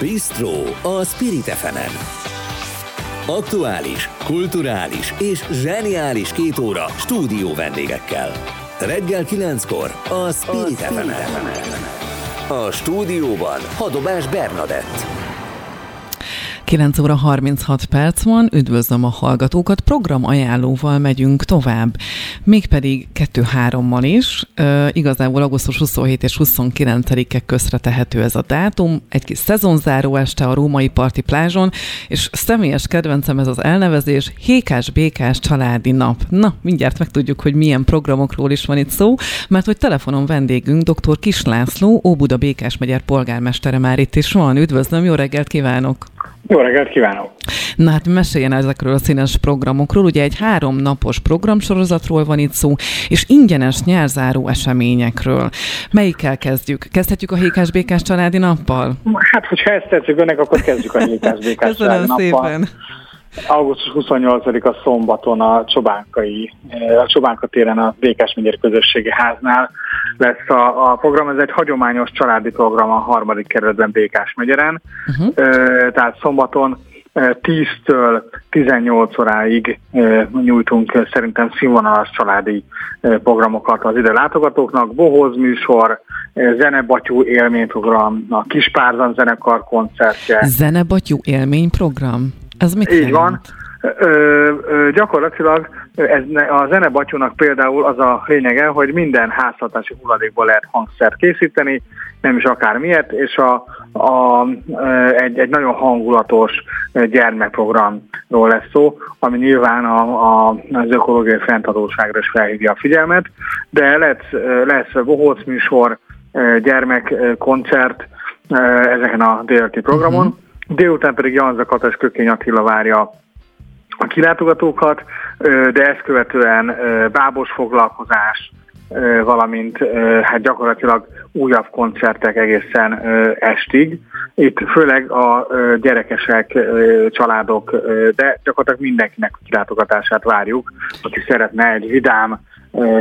Bistro a Spirit fm Aktuális, kulturális és zseniális két óra stúdió vendégekkel. Reggel 9-kor a Spirit, a Spirit fm A stúdióban Hadobás Bernadett. 9 óra 36 perc van, üdvözlöm a hallgatókat, program ajánlóval megyünk tovább, mégpedig 2-3-mal is, e, igazából augusztus 27 és 29-e közre tehető ez a dátum, egy kis szezonzáró este a Római Parti plázson, és személyes kedvencem ez az elnevezés, Hékás-Békás családi nap. Na, mindjárt megtudjuk, hogy milyen programokról is van itt szó, mert hogy telefonon vendégünk dr. Kis László, Óbuda Békás megyer polgármestere már itt is van. Üdvözlöm, jó reggelt kívánok! Jó reggelt kívánok! Na hát meséljen ezekről a színes programokról. Ugye egy három napos programsorozatról van itt szó, és ingyenes nyárzáró eseményekről. Melyikkel kezdjük? Kezdhetjük a Hékás Békás családi nappal? Hát, hogyha ezt tetszik önnek, akkor kezdjük a Hékás Békás családi nappal. szépen! Augusztus 28-a szombaton a Csobánkai, a Csobánka téren a Békás megyeri közösségi háznál lesz a, a program. Ez egy hagyományos családi program a harmadik kerületben Békás megyeren. Uh-huh. Tehát szombaton 10-től 18 óráig nyújtunk szerintem színvonalas családi programokat az ide látogatóknak. Bohoz műsor, Zenebatyú élményprogram, a Kispárzan zenekar koncertje. Zenebatyú élményprogram? Ez mit Így jelent? van. Ö, ö, gyakorlatilag ez, a zenebatyúnak például az a lényege, hogy minden háztartási hulladékból lehet hangszert készíteni, nem is akár miért, és a, a, egy, egy nagyon hangulatos gyermekprogramról lesz szó, ami nyilván a, a, az ökológiai fenntartóságra is felhívja a figyelmet, de lesz, lesz bohóc műsor, gyermekkoncert ezeken a déleti programon, uh-huh Délután pedig Janza Kata és Kökény Attila várja a kilátogatókat, de ezt követően bábos foglalkozás, valamint hát gyakorlatilag újabb koncertek egészen estig. Itt főleg a gyerekesek, családok, de gyakorlatilag mindenkinek a kilátogatását várjuk, aki szeretne egy vidám,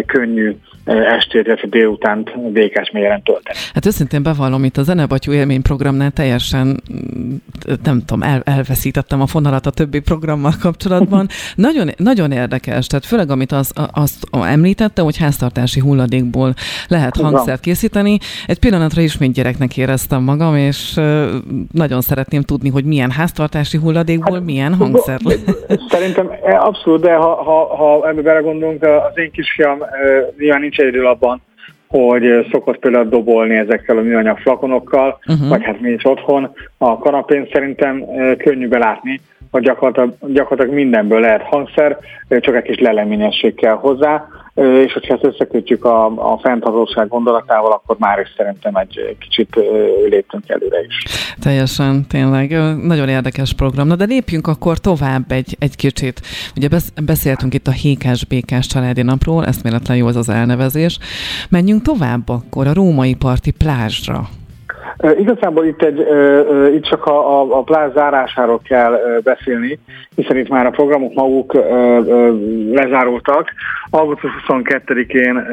könnyű estét, illetve délutánt Békás mélyeren tölteni. Hát őszintén bevallom, itt a Zenebatyú élményprogramnál teljesen, mm, nem tudom, el, elveszítettem a fonalat a többi programmal kapcsolatban. nagyon, nagyon érdekes, tehát főleg amit az, azt említette, hogy háztartási hulladékból lehet hangszert készíteni. Egy pillanatra ismét gyereknek éreztem magam, és nagyon szeretném tudni, hogy milyen háztartási hulladékból hát, milyen hangszer Szerintem e, abszolút, de ha, ha, ha ebbe belegondolunk, az én kisfiam nyilván nincs egyedül abban, hogy szokott például dobolni ezekkel a műanyag flakonokkal, uh-huh. vagy hát mi is otthon. A kanapén szerintem könnyű belátni, hogy gyakorlatilag, gyakorlatilag mindenből lehet hangszer, csak egy kis leleményesség kell hozzá és hogyha ezt összekötjük a, a fenntartóság gondolatával, akkor már is szerintem egy kicsit léptünk előre is. Teljesen, tényleg. Nagyon érdekes program. Na de lépjünk akkor tovább egy, egy kicsit. Ugye beszéltünk itt a Hékás-Békás családi napról, eszméletlen jó az az elnevezés. Menjünk tovább akkor a római parti plázsra. Igazából itt, egy, itt csak a, a, a pláz zárásáról kell beszélni, hiszen itt már a programok maguk lezárultak. Augusztus 22-én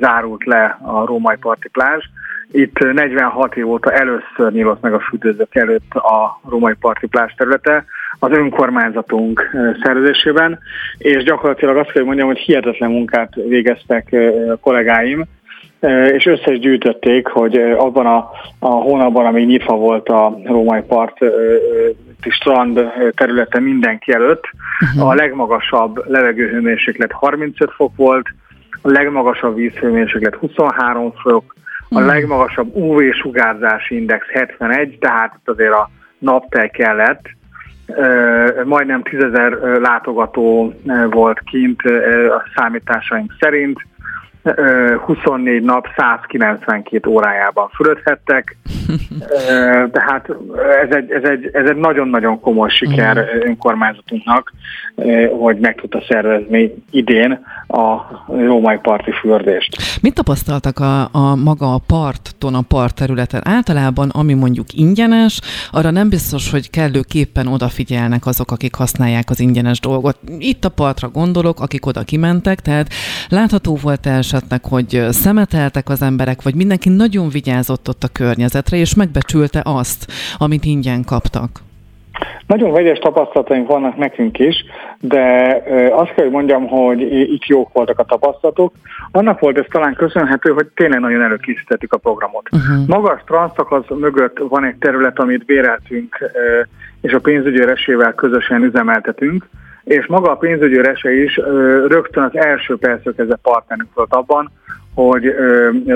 zárult le a római parti plázs. Itt 46 év óta először nyílt meg a fürdőzők előtt a római parti plázs területe az önkormányzatunk szervezésében, és gyakorlatilag azt kell mondjam, hogy hihetetlen munkát végeztek kollégáim, és összes gyűjtötték, hogy abban a, a hónapban, amíg nyitva volt a római part strand területe mindenki előtt, uh-huh. a legmagasabb levegőhőmérséklet 35 fok volt, a legmagasabb vízhőmérséklet 23 fok, a uh-huh. legmagasabb UV-sugárzási index 71, tehát azért a naptel kellett, majdnem 10 látogató volt kint a számításaink szerint, 24 nap 192 órájában fölöthettek, tehát ez egy, ez, egy, ez egy nagyon-nagyon komoly siker mhm. önkormányzatunknak, hogy meg tudta szervezni idén a római parti fürdést. Mit tapasztaltak a, a maga a parton, a part területen? Általában, ami mondjuk ingyenes, arra nem biztos, hogy kellőképpen odafigyelnek azok, akik használják az ingyenes dolgot. Itt a partra gondolok, akik oda kimentek, tehát látható volt első eshetnek, hogy szemeteltek az emberek, vagy mindenki nagyon vigyázott ott a környezetre, és megbecsülte azt, amit ingyen kaptak? Nagyon vegyes tapasztalataink vannak nekünk is, de azt kell, hogy mondjam, hogy itt jók voltak a tapasztalatok. Annak volt ez talán köszönhető, hogy tényleg nagyon előkészítettük a programot. Uh-huh. Maga a transzakasz mögött van egy terület, amit béreltünk, és a pénzügyi resével közösen üzemeltetünk, és maga a pénzügyi rese is rögtön az első percök ez a partnerünk volt abban, hogy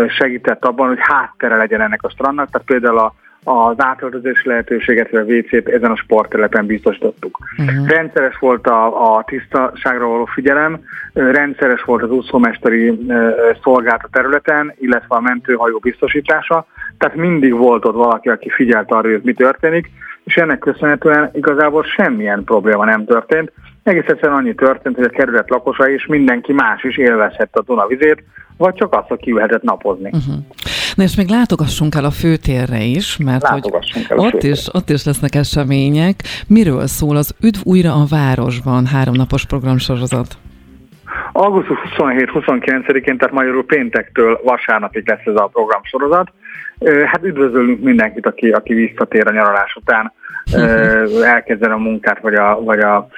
segített abban, hogy háttere legyen ennek a strandnak, tehát például a az átöltözés lehetőséget, vagy a WC-t ezen a sporttelepen biztosítottuk. Uh-huh. Rendszeres volt a, a tisztaságra való figyelem, rendszeres volt az úszómesteri szolgált a területen, illetve a mentőhajó biztosítása, tehát mindig volt ott valaki, aki figyelt arra, hogy mi történik, és ennek köszönhetően igazából semmilyen probléma nem történt. Egész egyszerűen annyi történt, hogy a kerület lakosai és mindenki más is élvezhette a Dunavizét, vagy csak azt, hogy kiülhetett napozni. Uh-huh. Na és még látogassunk el a főtérre is, mert hogy ott is, ott is lesznek események. Miről szól az Üdv újra a városban háromnapos programsorozat? Augusztus 27-29-én, tehát magyarul péntektől vasárnapig lesz ez a programsorozat. Hát üdvözölünk mindenkit, aki, aki visszatér a nyaralás után, elkezden a munkát, vagy a, vagy a,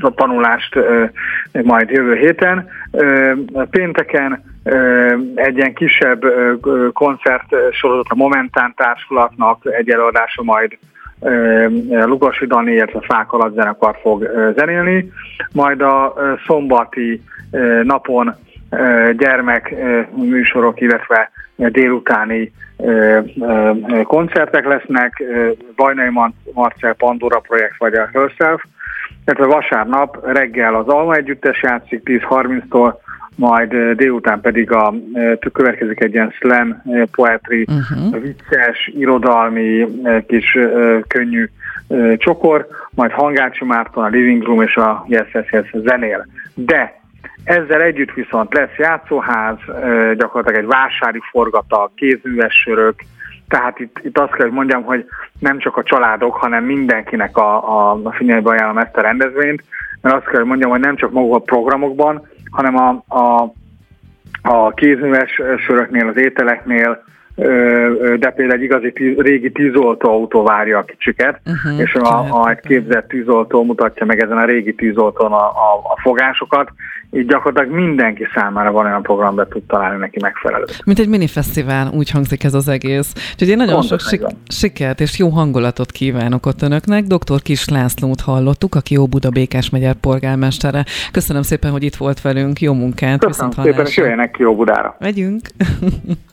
a tanulást majd jövő héten. Pénteken egy ilyen kisebb koncert sorozat a Momentán társulatnak egy előadása majd Lugasi Dani, illetve Fák alatt zenekar fog zenélni, majd a szombati napon gyermek műsorok, illetve délutáni koncertek lesznek, Bajnai Marcel Pandora projekt vagy a Herself, illetve vasárnap reggel az Alma Együttes játszik 10.30-tól, majd délután pedig a, következik egy ilyen slam poetry, uh-huh. vicces, irodalmi, kis könnyű csokor, majd Hangácsi Márton, a Living Room és a Yes, yes, yes zenél. De ezzel együtt viszont lesz játszóház, gyakorlatilag egy vásári forgata, kézműves sörök, tehát itt, itt azt kell, hogy mondjam, hogy nem csak a családok, hanem mindenkinek a, a, a figyelmébe ajánlom ezt a rendezvényt, mert azt kell, hogy mondjam, hogy nem csak maguk a programokban, hanem a, a, a kézműves söröknél, az ételeknél, de például egy igazi tíz, régi tűzoltó autó várja a kicsiket, uh-huh, és a, a, egy képzett tűzoltó mutatja meg ezen a régi tűzoltón a, a, a fogásokat, így gyakorlatilag mindenki számára van olyan program, de tud találni neki megfelelő. Mint egy mini fesztivál, úgy hangzik ez az egész. Úgyhogy én nagyon Pontos sok sik- sikert és jó hangulatot kívánok ott önöknek. Dr. Kis Lászlót hallottuk, aki jó Buda Békás megyer polgármestere. Köszönöm szépen, hogy itt volt velünk, jó munkát. Köszönöm szépen, és jöjjenek ki jó Budára. Megyünk.